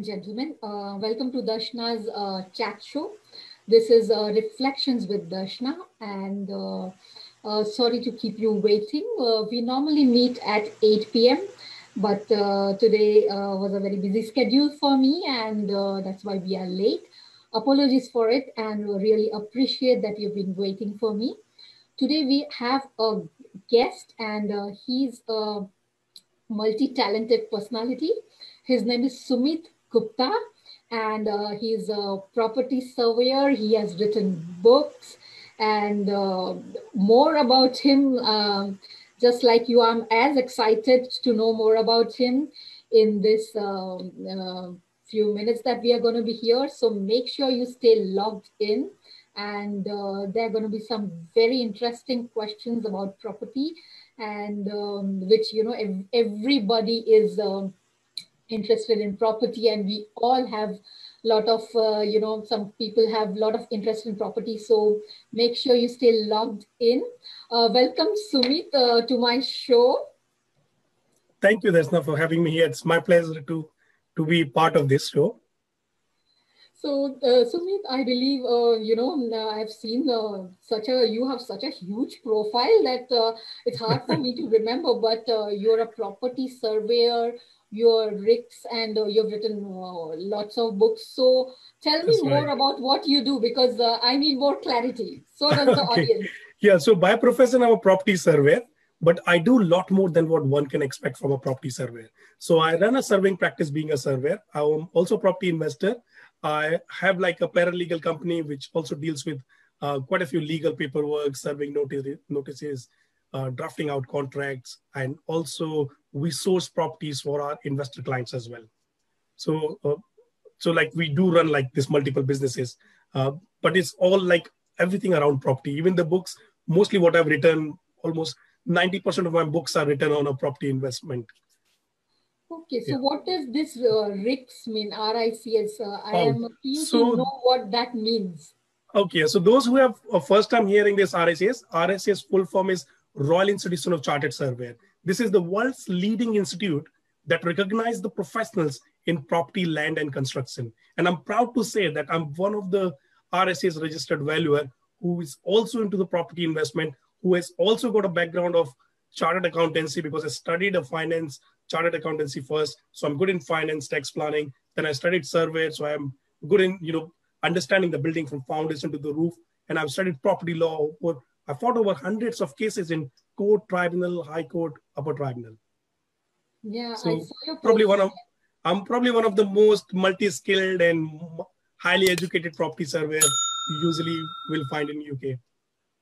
and gentlemen. Uh, welcome to Darshna's uh, chat show. This is uh, Reflections with Darshna, and uh, uh, sorry to keep you waiting. we normally meet at 8 p.m., but today was a very busy schedule for me, and that's why we are late. Apologies for it, and really appreciate that you've been waiting for me. Today we have a guest, and he's a multi-talented personality. His name is Sumit Gupta, and uh, he's a property surveyor. He has written books, and uh, more about him. Um, just like you, I'm as excited to know more about him in this um, uh, few minutes that we are going to be here. So make sure you stay logged in. And uh, there are going to be some very interesting questions about property, and um, which you know ev- everybody is um, interested in property and we all have a lot of uh, you know some people have a lot of interest in property so make sure you stay logged in. Uh, welcome sumit uh, to my show. Thank you Darshna, for having me here. It's my pleasure to to be part of this show. So, uh, Sumit, I believe uh, you know I've seen uh, such a you have such a huge profile that uh, it's hard for me to remember. But uh, you're a property surveyor, your RICS and uh, you've written uh, lots of books. So tell me That's more right. about what you do because uh, I need more clarity. So does the okay. audience. Yeah, so by profession, I'm a property surveyor, but I do a lot more than what one can expect from a property surveyor. So I run a surveying practice being a surveyor. I'm also a property investor. I have like a paralegal company which also deals with uh, quite a few legal paperwork, serving notice, notices, uh, drafting out contracts, and also we source properties for our investor clients as well. So, uh, so like we do run like this multiple businesses, uh, but it's all like everything around property. Even the books, mostly what I've written, almost 90% of my books are written on a property investment. Okay, so yeah. what does this uh, RICS mean? R-I-C-S. Uh, I oh, am keen so, to know what that means. Okay, so those who have uh, first time hearing this RICS, RICS full form is Royal Institution of Chartered Surveyor. This is the world's leading institute that recognizes the professionals in property, land, and construction. And I'm proud to say that I'm one of the RSA's registered valuer who is also into the property investment, who has also got a background of chartered accountancy because I studied a finance chartered accountancy first. So I'm good in finance, tax planning. Then I studied survey. So I'm good in, you know, understanding the building from foundation to the roof. And I've studied property law. Or I've fought over hundreds of cases in court, tribunal, high court, upper tribunal. Yeah, so probably one of I'm probably one of the most multi-skilled and highly educated property surveyor you usually will find in UK.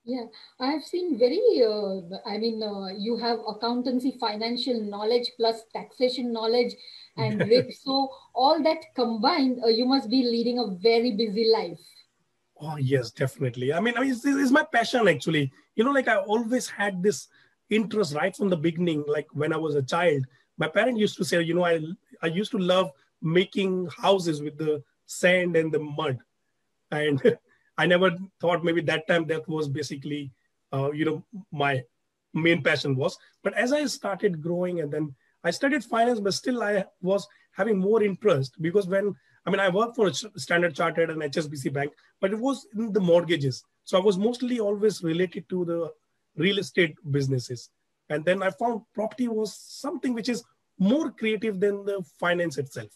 Yeah, I have seen very, uh, I mean, uh, you have accountancy, financial knowledge plus taxation knowledge and RICS. so all that combined, uh, you must be leading a very busy life. Oh, yes, definitely. I mean, I mean, this is my passion actually. You know, like I always had this interest right from the beginning. Like when I was a child, my parents used to say, you know, I, I used to love making houses with the sand and the mud. And I never thought maybe that time that was basically, uh, you know, my main passion was. But as I started growing and then I studied finance, but still I was having more interest because when I mean, I worked for Standard Chartered and HSBC Bank, but it was in the mortgages. So I was mostly always related to the real estate businesses. And then I found property was something which is more creative than the finance itself.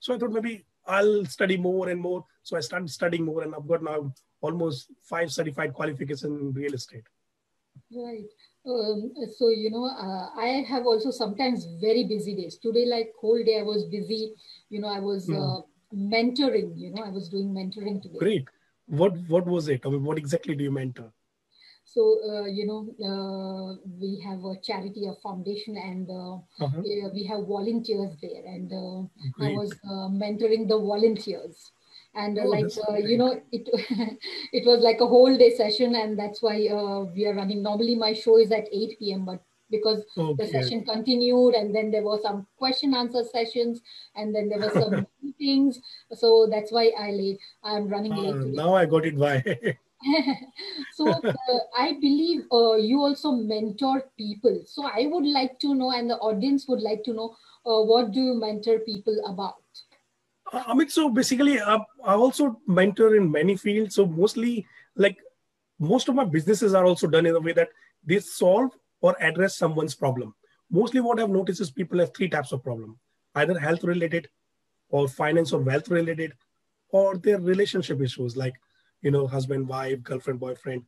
So I thought maybe I'll study more and more. So I started studying more, and I've got now almost five certified qualifications in real estate. Right. Um, so you know, uh, I have also sometimes very busy days. Today, like whole day, I was busy. You know, I was mm. uh, mentoring. You know, I was doing mentoring today. Great. What What was it? I mean, what exactly do you mentor? So, uh, you know, uh, we have a charity, a foundation, and uh, uh-huh. we have volunteers there. And uh, I was uh, mentoring the volunteers. And uh, oh, like, you know, it, it was like a whole day session. And that's why we are running. Normally, my show is at 8 p.m., but because okay. the session continued and then there were some question answer sessions and then there were some meetings so that's why i late i'm running late uh, now i got it why so uh, I believe uh, you also mentor people. So I would like to know, and the audience would like to know, uh, what do you mentor people about? Uh, I mean, so basically, I, I also mentor in many fields. So mostly, like most of my businesses are also done in a way that they solve or address someone's problem. Mostly, what I've noticed is people have three types of problem: either health related, or finance or wealth related, or their relationship issues like you know husband, wife, girlfriend, boyfriend,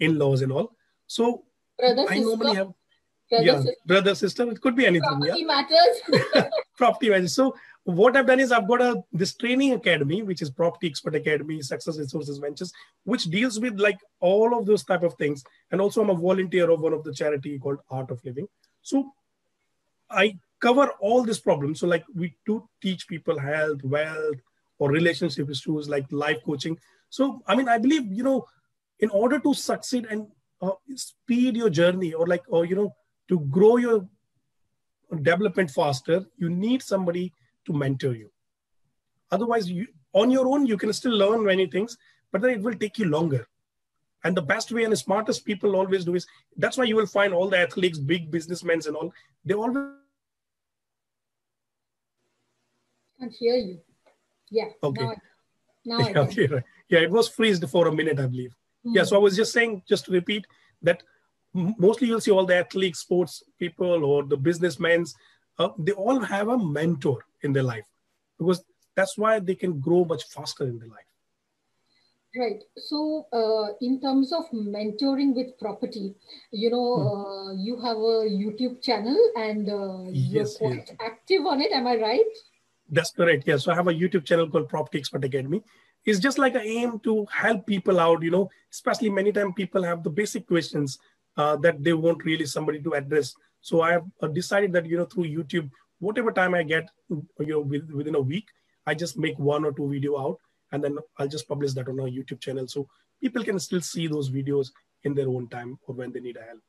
in-laws, and all. So brother, I normally have brother, yeah, sister. brother, sister. It could be anything. Property yeah. matters. Property matters. So what I've done is I've got a this training academy, which is Property Expert Academy, Success Resources Ventures, which deals with like all of those type of things. And also I'm a volunteer of one of the charity called Art of Living. So I cover all these problems. So like we do teach people health, wealth, or relationship issues like life coaching. So I mean, I believe you know, in order to succeed and uh, speed your journey, or like, or you know, to grow your development faster, you need somebody to mentor you. Otherwise, you on your own you can still learn many things, but then it will take you longer. And the best way and the smartest people always do is that's why you will find all the athletes, big businessmen, and all they always can't hear you. Yeah. Okay. Now, now yeah, okay, right. Yeah, it was freezed for a minute, I believe. Mm-hmm. Yeah, so I was just saying, just to repeat, that mostly you'll see all the athletes, sports people, or the businessmen, uh, they all have a mentor in their life because that's why they can grow much faster in their life. Right. So, uh, in terms of mentoring with property, you know, hmm. uh, you have a YouTube channel and uh, you're yes, quite yes. active on it. Am I right? That's correct. Yeah. So I have a YouTube channel called Property Expert Academy. It's just like an aim to help people out, you know, especially many times people have the basic questions uh, that they want really somebody to address. So I have uh, decided that, you know, through YouTube, whatever time I get, you know, within a week, I just make one or two video out and then I'll just publish that on our YouTube channel. So people can still see those videos in their own time or when they need help.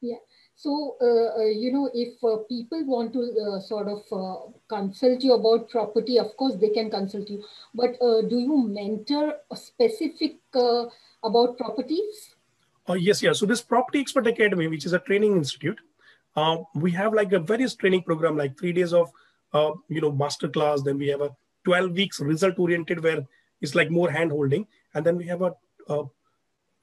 Yeah. So, uh, uh, you know, if uh, people want to uh, sort of uh, consult you about property, of course they can consult you. But do you mentor specific about properties? Uh, yes, yeah. So this Property Expert Academy, which is a training institute, uh, we have like a various training program, like three days of, uh, you know, master class. Then we have a 12 weeks result oriented where it's like more hand holding. And then we have a, a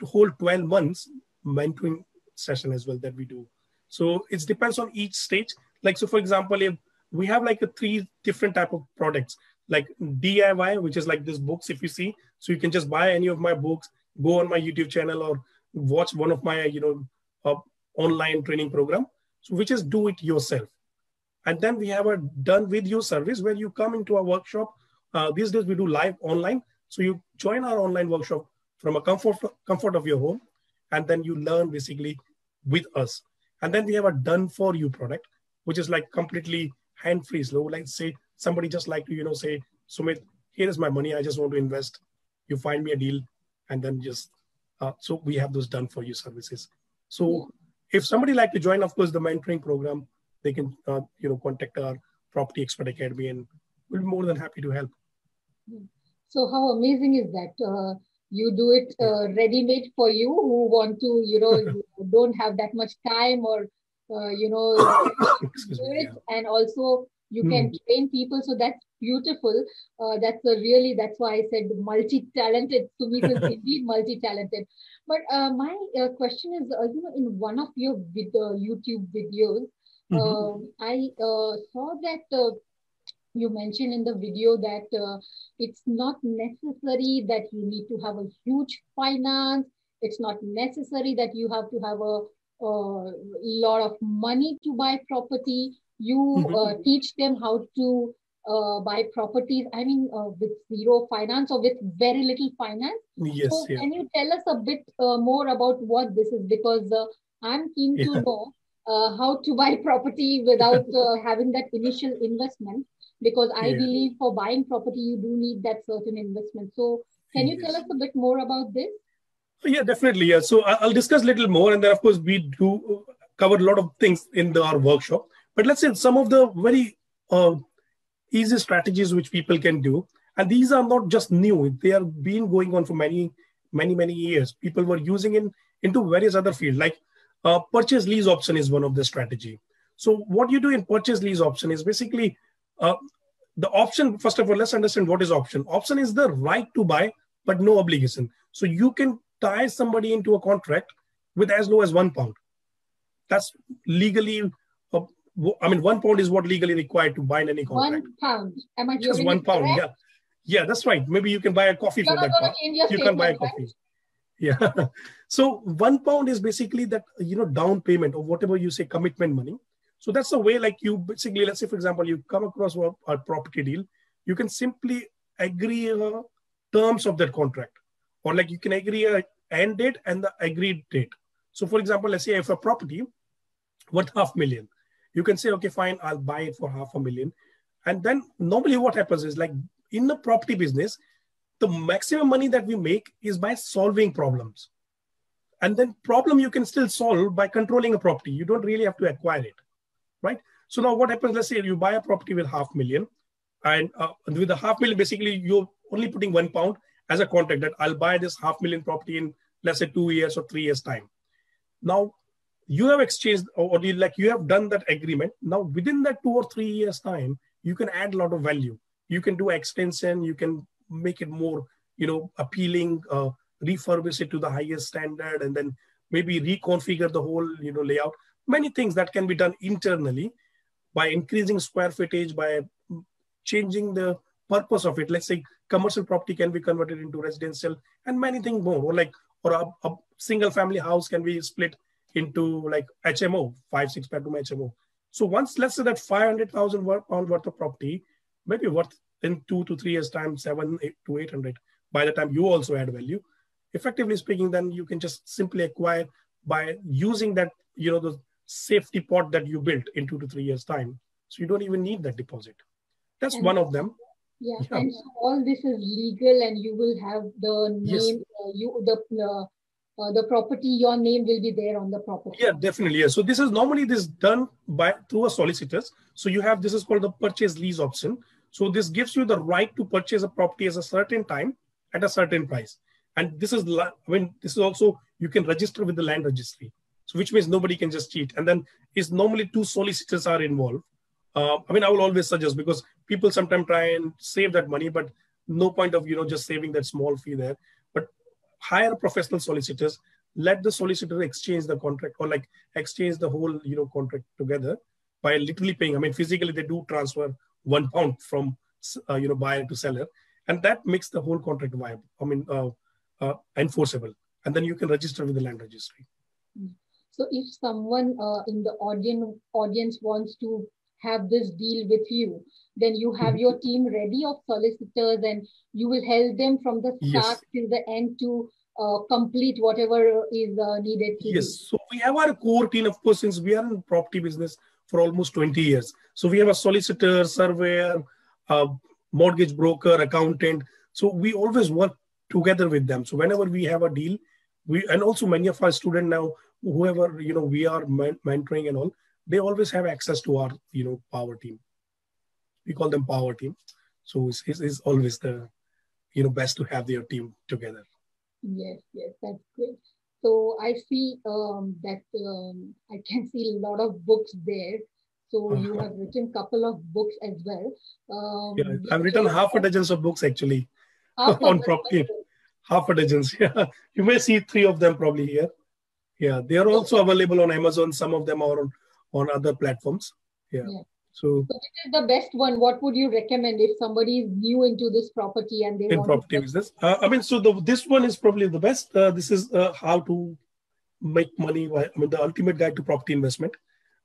whole 12 months mentoring session as well that we do so it depends on each stage. Like, so for example, if we have like a three different type of products, like DIY, which is like this books, if you see, so you can just buy any of my books, go on my YouTube channel or watch one of my, you know, uh, online training program. So which is do it yourself. And then we have a done with you service where you come into a workshop. Uh, these days we do live online. So you join our online workshop from a comfort comfort of your home, and then you learn basically with us. And then we have a done for you product, which is like completely hand free. So like say somebody just like to, you know, say, Sumit, here is my money. I just want to invest. You find me a deal and then just, uh, so we have those done for you services. So if somebody like to join, of course, the mentoring program, they can, uh, you know, contact our property expert academy and we'll be more than happy to help. So how amazing is that? Uh, you do it uh, ready made for you who want to you know don't have that much time or uh, you know do it and also you can hmm. train people so that's beautiful uh, that's a really that's why i said multi-talented sumit is indeed multi-talented but uh, my uh, question is uh, you know in one of your vid- youtube videos mm-hmm. Um, i saw that you mentioned in the video that uh, it's not necessary that you need to have a huge finance. It's not necessary that you have to have a, a lot of money to buy property. You mm-hmm. uh, teach them how to uh, buy properties. I mean, uh, with zero finance or with very little finance. Yes. So, yeah. can you tell us a bit uh, more about what this is? Because uh, I'm keen yeah. to know how to buy property without having that initial investment because I yeah. believe for buying property, you do need that certain investment. So, can you yes. tell us a bit more about this? Yeah, definitely. Yeah. So, I'll discuss a little more. And then, of course, we do cover a lot of things in the, our workshop. But let's say some of the very uh, easy strategies which people can do. And these are not just new, they are been going on for many, many, many years. People were using it into various other fields, like uh, purchase lease option is one of the strategy. So what you do in purchase lease option is basically uh, the option. First of all, let's understand what is option. Option is the right to buy, but no obligation. So you can tie somebody into a contract with as low as one pound. That's legally. I mean, one pound is what legally required to bind any contract. One pound. Am I just one pound? Correct? Yeah, yeah, that's right. Maybe you can buy a coffee for that pound. You can buy a coffee. Right? Yeah. so one pound is basically that you know down payment or whatever you say commitment money. So that's the way like you basically let's say for example you come across a, a property deal, you can simply agree uh, terms of that contract, or like you can agree a end date and the agreed date. So for example, let's say if a property worth half million, you can say okay fine I'll buy it for half a million, and then normally what happens is like in the property business the maximum money that we make is by solving problems. And then problem you can still solve by controlling a property. You don't really have to acquire it, right? So now what happens, let's say you buy a property with half million and uh, with the half million, basically you're only putting one pound as a contract that I'll buy this half million property in let's say two years or three years time. Now you have exchanged or you, like you have done that agreement. Now within that two or three years time, you can add a lot of value. You can do extension, you can make it more you know appealing uh, refurbish it to the highest standard and then maybe reconfigure the whole you know layout many things that can be done internally by increasing square footage by changing the purpose of it let's say commercial property can be converted into residential and many things more or like or a, a single family house can be split into like hmo five six bedroom hmo so once let's say that 500000 pound worth of property maybe worth in two to three years time, seven eight to 800, by the time you also add value, effectively speaking, then you can just simply acquire by using that, you know, the safety pot that you built in two to three years time. So you don't even need that deposit. That's and one of them. Yeah. yeah. and so all this is legal, and you will have the name, yes. uh, you the uh, uh, the property, your name will be there on the property. Yeah, definitely. Yeah. So this is normally this done by through a solicitors. So you have this is called the purchase lease option. So this gives you the right to purchase a property at a certain time at a certain price. And this is, I mean, this is also, you can register with the land registry. So which means nobody can just cheat. And then is normally two solicitors are involved. Uh, I mean, I will always suggest because people sometimes try and save that money, but no point of, you know, just saving that small fee there. Hire professional solicitors, let the solicitor exchange the contract or like exchange the whole, you know, contract together by literally paying. I mean, physically they do transfer one pound from uh, you know buyer to seller, and that makes the whole contract viable. I mean, uh, uh, enforceable, and then you can register with the land registry. So, if someone uh, in the audience audience wants to have this deal with you, then you have mm-hmm. your team ready of solicitors, and you will help them from the start yes. till the end to uh, complete whatever is uh, needed. yes. So we have our core team, of course, since we are in property business for almost 20 years. So we have a solicitor, surveyor, a mortgage broker, accountant. So we always work together with them. So whenever we have a deal, we and also many of our students now, whoever you know we are mentoring and all, they always have access to our you know power team. We call them power team. So it's, it's, it's always the you know best to have their team together. Yes, yes, that's great. So I see um, that um, I can see a lot of books there. So uh-huh. you have written couple of books as well. Um, yeah, I've written half a dozen of books actually on property. Half a dozen. Yeah, you may see three of them probably here. Yeah, they are also available on Amazon. Some of them are on, on other platforms. Yeah. yeah. So, so this is the best one. What would you recommend if somebody is new into this property and they in property to... business? Uh, I mean, so the, this one is probably the best. Uh, this is uh, how to make money. I mean, the ultimate guide to property investment.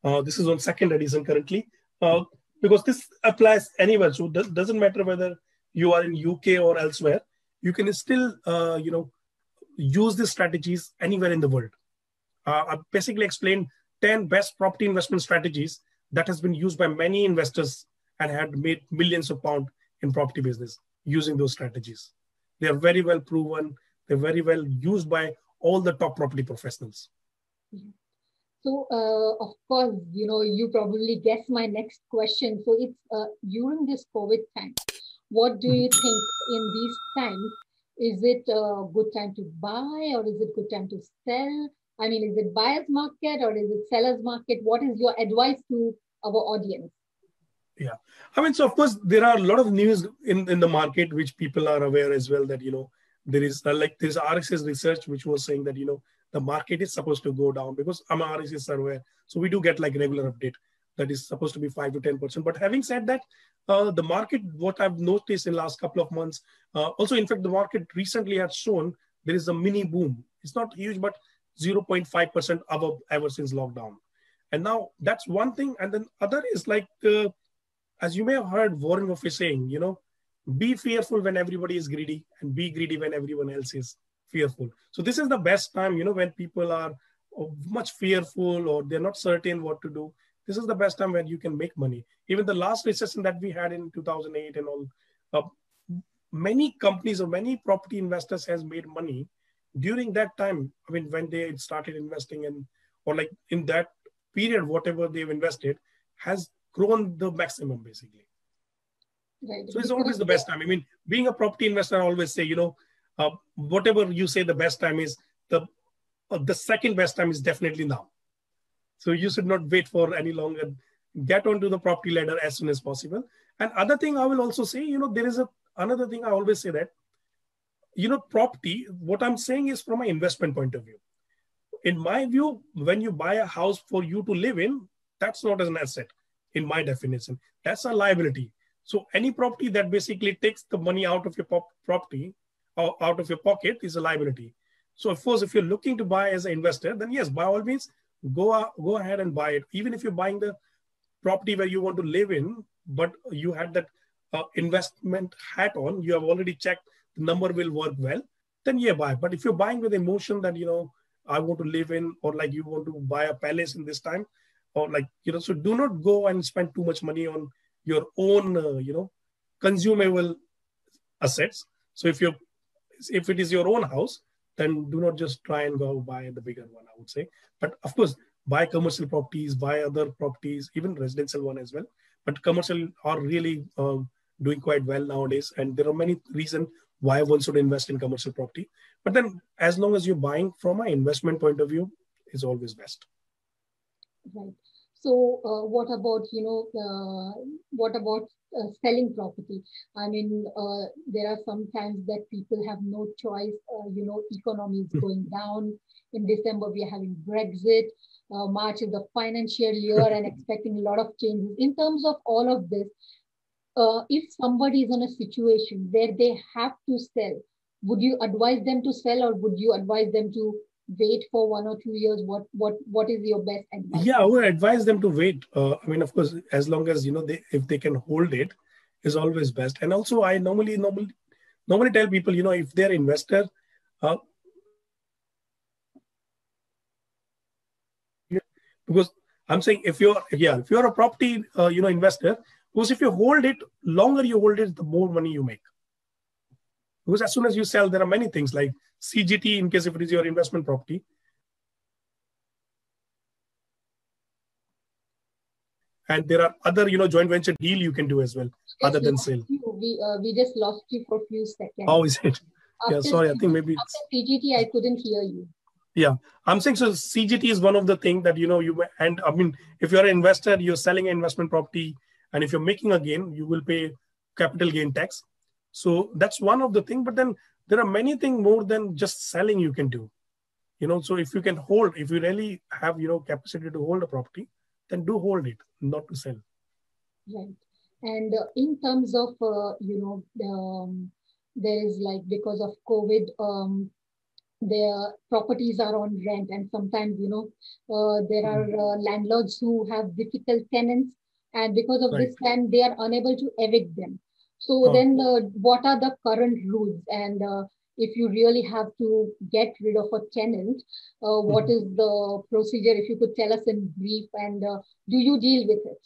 Uh, this is on second edition currently uh, because this applies anywhere. So it doesn't matter whether you are in UK or elsewhere. You can still, uh, you know, use these strategies anywhere in the world. I basically explained 10 best property investment strategies that has been used by many investors and had made millions of pounds in property business using those strategies. They are very well proven. They're very well used by all the top property professionals. So, uh, of course, you know, you probably guess my next question. So, it's uh, during this COVID time, what do you think in these times? Is it a good time to buy or is it good time to sell? I mean, is it buyer's market or is it seller's market? What is your advice to our audience? Yeah, I mean, so of course there are a lot of news in in the market which people are aware as well that you know there is uh, like there's RICS research which was saying that you know the market is supposed to go down because I'm a RICS surveyor, so we do get like regular update that is supposed to be five to ten percent. But having said that, uh, the market what I've noticed in last couple of months, uh, also in fact the market recently has shown there is a mini boom. It's not huge, but 0.5 percent above ever since lockdown. And now that's one thing, and then other is like the as you may have heard Warren Buffett saying, you know, be fearful when everybody is greedy and be greedy when everyone else is fearful. So this is the best time, you know, when people are much fearful or they're not certain what to do. This is the best time when you can make money. Even the last recession that we had in 2008 and all, uh, many companies or many property investors has made money during that time. I mean, when they started investing in, or like in that period, whatever they've invested has grown the maximum basically. Right. So it's always the best time. I mean, being a property investor, I always say, you know, uh, whatever you say the best time is, the uh, the second best time is definitely now. So you should not wait for any longer. Get onto the property ladder as soon as possible. And other thing I will also say, you know, there is a another thing I always say that, you know, property. What I'm saying is from an investment point of view. In my view, when you buy a house for you to live in, that's not an asset in my definition. That's a liability. So any property that basically takes the money out of your pop- property or out of your pocket is a liability. So of course, if you're looking to buy as an investor, then yes, by all means, go out, go ahead and buy it. Even if you're buying the property where you want to live in, but you had that uh, investment hat on, you have already checked number will work well, then yeah, buy. But if you're buying with emotion that you know I want to live in, or like you want to buy a palace in this time, or like you know so do not go and spend too much money on your own uh, you know consumable assets. So if you're if it is your own house then do not just try and go buy the bigger one i would say. But of course buy commercial properties buy other properties even residential one as well. But commercial are really uh, doing quite well nowadays and there are many reasons why one should invest in commercial property but then as long as you're buying from an investment point of view is always best right so uh, what about, you know, uh, what about uh, selling property? I mean, uh, there are some times that people have no choice. Uh, you know, economy is hmm. going down. In December, we are having Brexit. Uh, March is the financial year and expecting a lot of changes. In terms of all of this, if somebody is in a situation where they have to sell, would you advise them to sell or would you advise them to wait for one or two years? What what what is your best advice? Yeah i would advise them to wait. Uh, i mean of course as long as you know they if they can hold it is always best. And also i normally normally normally tell people you know if they're investor uh, because i'm saying if you're yeah if you're a property uh, you know investor because if you hold it longer you hold it the more money you make because as soon as you sell there are many things like CGT in case if it is your investment property. And there are other, you know, joint venture deal you can do as well, other than sale. We, uh, we just lost you for a few seconds. How is it? After yeah, sorry, I think maybe after CGT, I couldn't hear you. Yeah, I'm saying so. CGT is one of the things that you know you and I mean, if you're an investor, you're selling an investment property, and if you're making a gain, you will pay capital gain tax. So that's one of the thing. But then there are many things more than just selling you can do you know so if you can hold if you really have you know capacity to hold a property then do hold it not to sell right and uh, in terms of uh, you know um, there is like because of covid um, their properties are on rent and sometimes you know uh, there are mm-hmm. uh, landlords who have difficult tenants and because of right. this time they are unable to evict them so oh. then, uh, what are the current rules? And uh, if you really have to get rid of a tenant, uh, what mm-hmm. is the procedure? If you could tell us in brief, and uh, do you deal with it?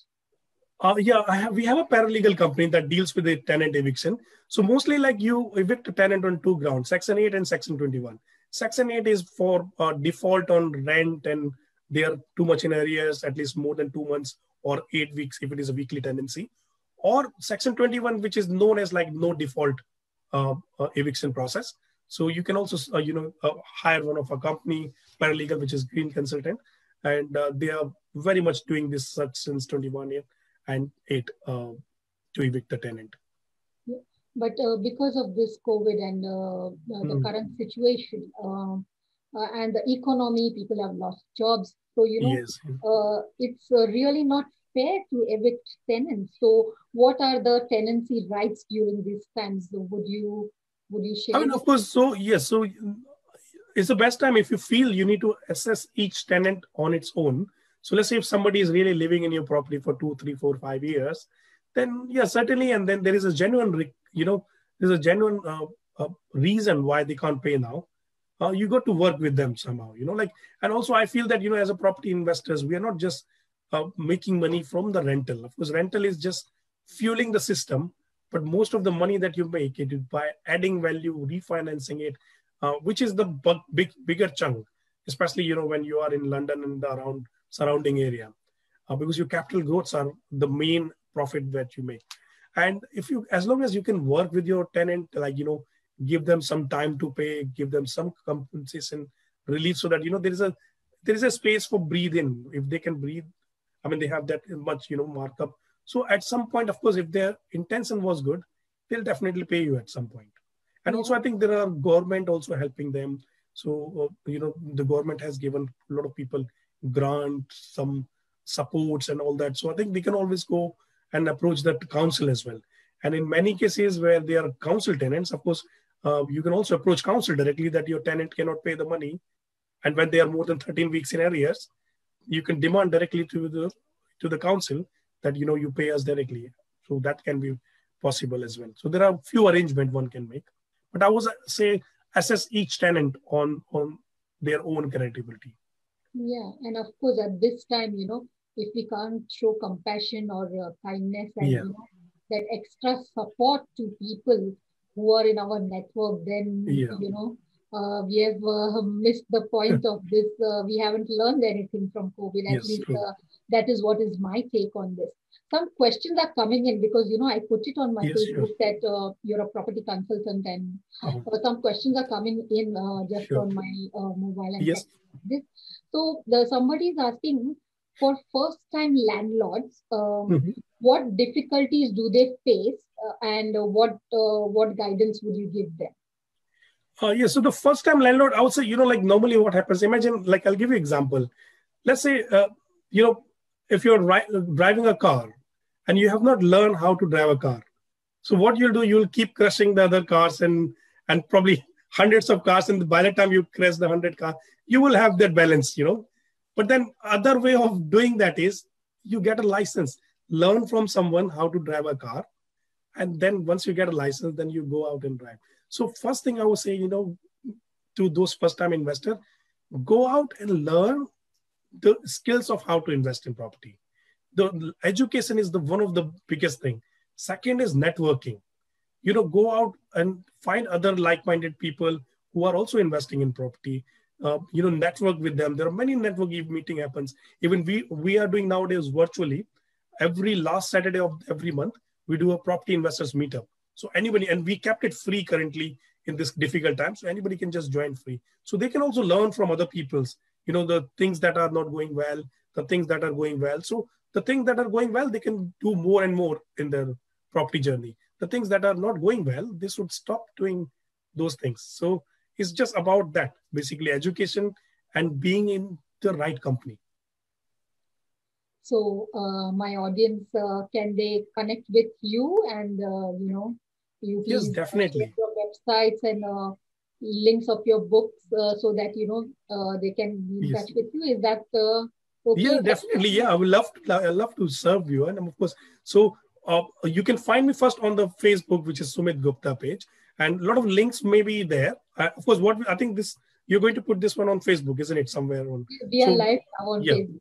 Uh, yeah, have, we have a paralegal company that deals with the tenant eviction. So mostly, like you evict a tenant on two grounds: Section 8 and Section 21. Section 8 is for uh, default on rent and they are too much in arrears, at least more than two months or eight weeks if it is a weekly tenancy or section 21 which is known as like no default uh, uh, eviction process so you can also uh, you know uh, hire one of a company paralegal, which is green consultant, and uh, they are very much doing this such since 21 year and eight uh, to evict the tenant. But uh, because of this COVID and uh, the mm. current situation and the economy, people have lost jobs. So you know, yes. it's really not fair to evict tenants. So, what are the tenancy rights during these times? Would you would you share? I mean, of course. So yes. So it's the best time if you feel you need to assess each tenant on its own. So let's say if somebody is really living in your property for two, three, four, five years, then yeah, certainly. And then there is a genuine, you know, there's a genuine uh, uh, reason why they can't pay now. Uh, you got to work with them somehow, you know, like, and also I feel that, you know, as a property investors, we are not just uh, making money from the rental. Of course, rental is just fueling the system, but most of the money that you make it is by adding value, refinancing it, uh, which is the big bigger chunk, especially you know when you are in London and the around surrounding area, uh, because your capital growths are the main profit that you make. And if you, as long as you can work with your tenant, like you know, give them some time to pay, give them some compensation relief, so that you know there is a there is a space for breathing. If they can breathe, I mean, they have that much, you know, markup. So at some point, of course, if their intention was good, they'll definitely pay you at some point. And also, I think there are government also helping them. So, uh, you know, the government has given a lot of people grants, some supports and all that. So I think they can always go and approach that council as well. And in many cases where they are council tenants, of course, uh, you can also approach council directly that your tenant cannot pay the money. And when they are more than 13 weeks in arrears, you can demand directly to the to the council that you know you pay us directly. So that can be possible as well. So there are few arrangement one can make, but I would say assess each tenant on on their own credibility. Yeah, and of course at this time, you know, if we can't show compassion or uh, kindness and yeah. you know, that extra support to people who are in our network, then yeah. you know uh, we have uh, missed the point of this. Uh, we haven't learned anything from COVID. At yes, least uh, that is what is my take on this. Some questions are coming in because you know I put it on my yes, Facebook sure. that uh, you're a property consultant, and uh-huh. some questions are coming in just sure. on my mobile. And yes. This. So the somebody is asking for first time landlords um, mm-hmm. What difficulties do they face and what what guidance would you give them uh, yeah, so the first time landlord, I would say, you know, like normally what happens, imagine, like I'll give you example. Let's say, uh, you know, if you're ri- driving a car and you have not learned how to drive a car. So what you'll do, you'll keep crushing the other cars and and probably hundreds of cars. And by the time you crash the hundred car, you will have that balance, you know. But then other way of doing that is you get a license, learn from someone how to drive a car. And then once you get a license, then you go out and drive. So first thing I would say, you know, to those first-time investor, go out and learn the skills of how to invest in property. The education is the one of the biggest thing. Second is networking. You know, go out and find other like-minded people who are also investing in property. Uh, you know, network with them. There are many network meeting happens. Even we we are doing nowadays virtually. Every last Saturday of every month, we do a property investors meetup so anybody, and we kept it free currently in this difficult time. So anybody can just join free. So they can also learn from other people's, you know, the things that are not going well, the things that are going well. So the things that are going well, they can do more and more in their property journey. The things that are not going well, they should stop doing those things. So it's just about that, basically education and being in the right company. So uh, my audience, uh, can they connect with you and, uh, you know, you yes, definitely. Your websites and uh, links of your books uh, so that you know uh, they can be in yes. touch with you. Is that okay? Yeah, definitely. Yeah, I would love to. I love to serve you, and of course, so uh, you can find me first on the Facebook, which is Sumit Gupta page, and a lot of links may be there. Uh, of course, what I think this you're going to put this one on Facebook, isn't it? Somewhere on. We are so, live on yeah. Facebook.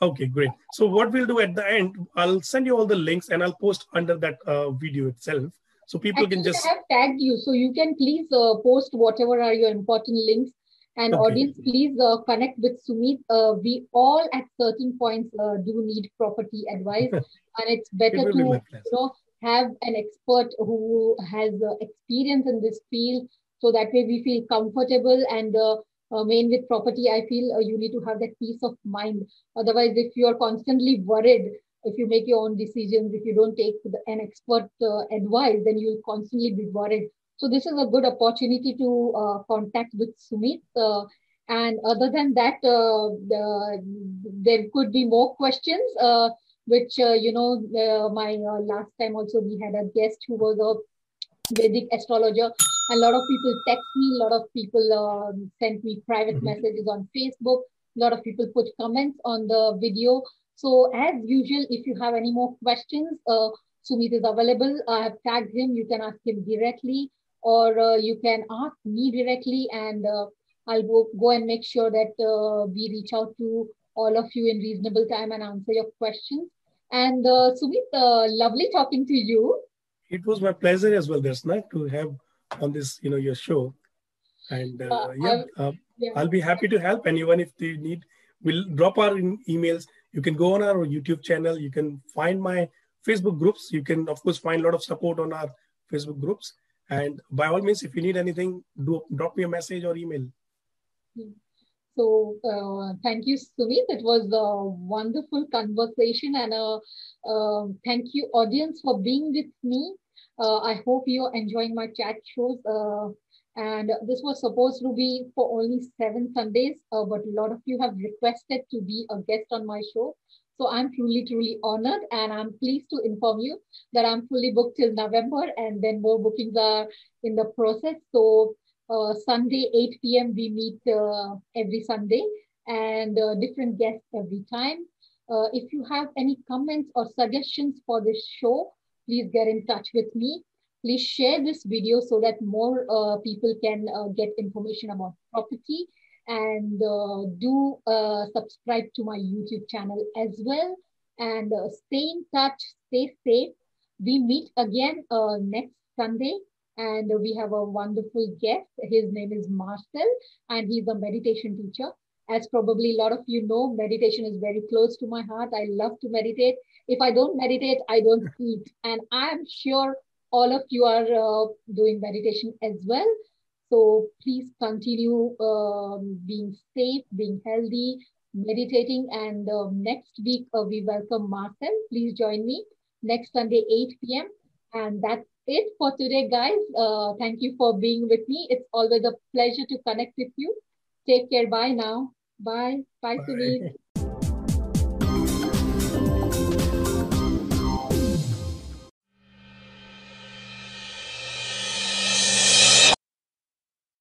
Okay, great. So what we'll do at the end, I'll send you all the links and I'll post under that uh, video itself so people can just I have tagged you so you can please uh, post whatever are your important links and okay. audience please uh, connect with sumit uh, we all at certain points uh, do need property advice and it's better it to you know have an expert who has uh, experience in this field so that way we feel comfortable and uh, main with property, I feel uh, you need to have that peace of mind. Otherwise, if you are constantly worried, if you make your own decisions, if you don't take an expert uh, advice, then you'll constantly be worried. So this is a good opportunity to uh, contact with Sumit. Uh, and other than that, uh, the, there could be more questions, which, you know, my last time also we had a guest who was a Vedic astrologer. A lot of people text me, a lot of people um, sent me private mm-hmm. messages on Facebook. A lot of people put comments on the video. So as usual, if you have any more questions, uh, Sumit is available. I have tagged him. You can ask him directly or uh, you can ask me directly and uh, I'll go, go and make sure that uh, we reach out to all of you in reasonable time and answer your questions. And uh, Sumit, uh, lovely talking to you. It was my pleasure as well, Darshana, to have on this, you know, your show. And uh, uh, yeah, uh, yeah, I'll be happy to help. anyone if they need, we'll drop our emails. You can go on our YouTube channel. You can find my Facebook groups. You can, of course, find a lot of support on our Facebook groups. And by all means, if you need anything, do drop me a message or email. So uh, thank you, Sumit. It was a wonderful conversation and a, uh, thank you audience for being with me. Uh, I hope you're enjoying my chat shows. Uh, and this was supposed to be for only seven Sundays, uh, but a lot of you have requested to be a guest on my show. So I'm truly, truly honored and I'm pleased to inform you that I'm fully booked till November and then more bookings are in the process. So uh, Sunday, 8 p.m. We meet uh, every Sunday and uh, different guests every time. If you have any comments or suggestions for this show, please get in touch with me. Please share this video so that more uh, people can uh, get information about property and do subscribe to my YouTube channel as well. And stay in touch, stay safe. We meet again next Sunday and we have a wonderful guest. His name is Marcel, and he's a meditation teacher. As probably a lot of you know, meditation is very close to my heart. I love to meditate. If I don't meditate, I don't eat. And I'm sure all of you are uh, doing meditation as well. So please continue um, being safe, being healthy, meditating. And uh, next week, uh, we welcome Marcel. Please join me next Sunday, 8 p.m. And that's it for today, guys. Uh, thank you for being with me. It's always a pleasure to connect with you. Take care. Bye now. Bye. Bye, Bye.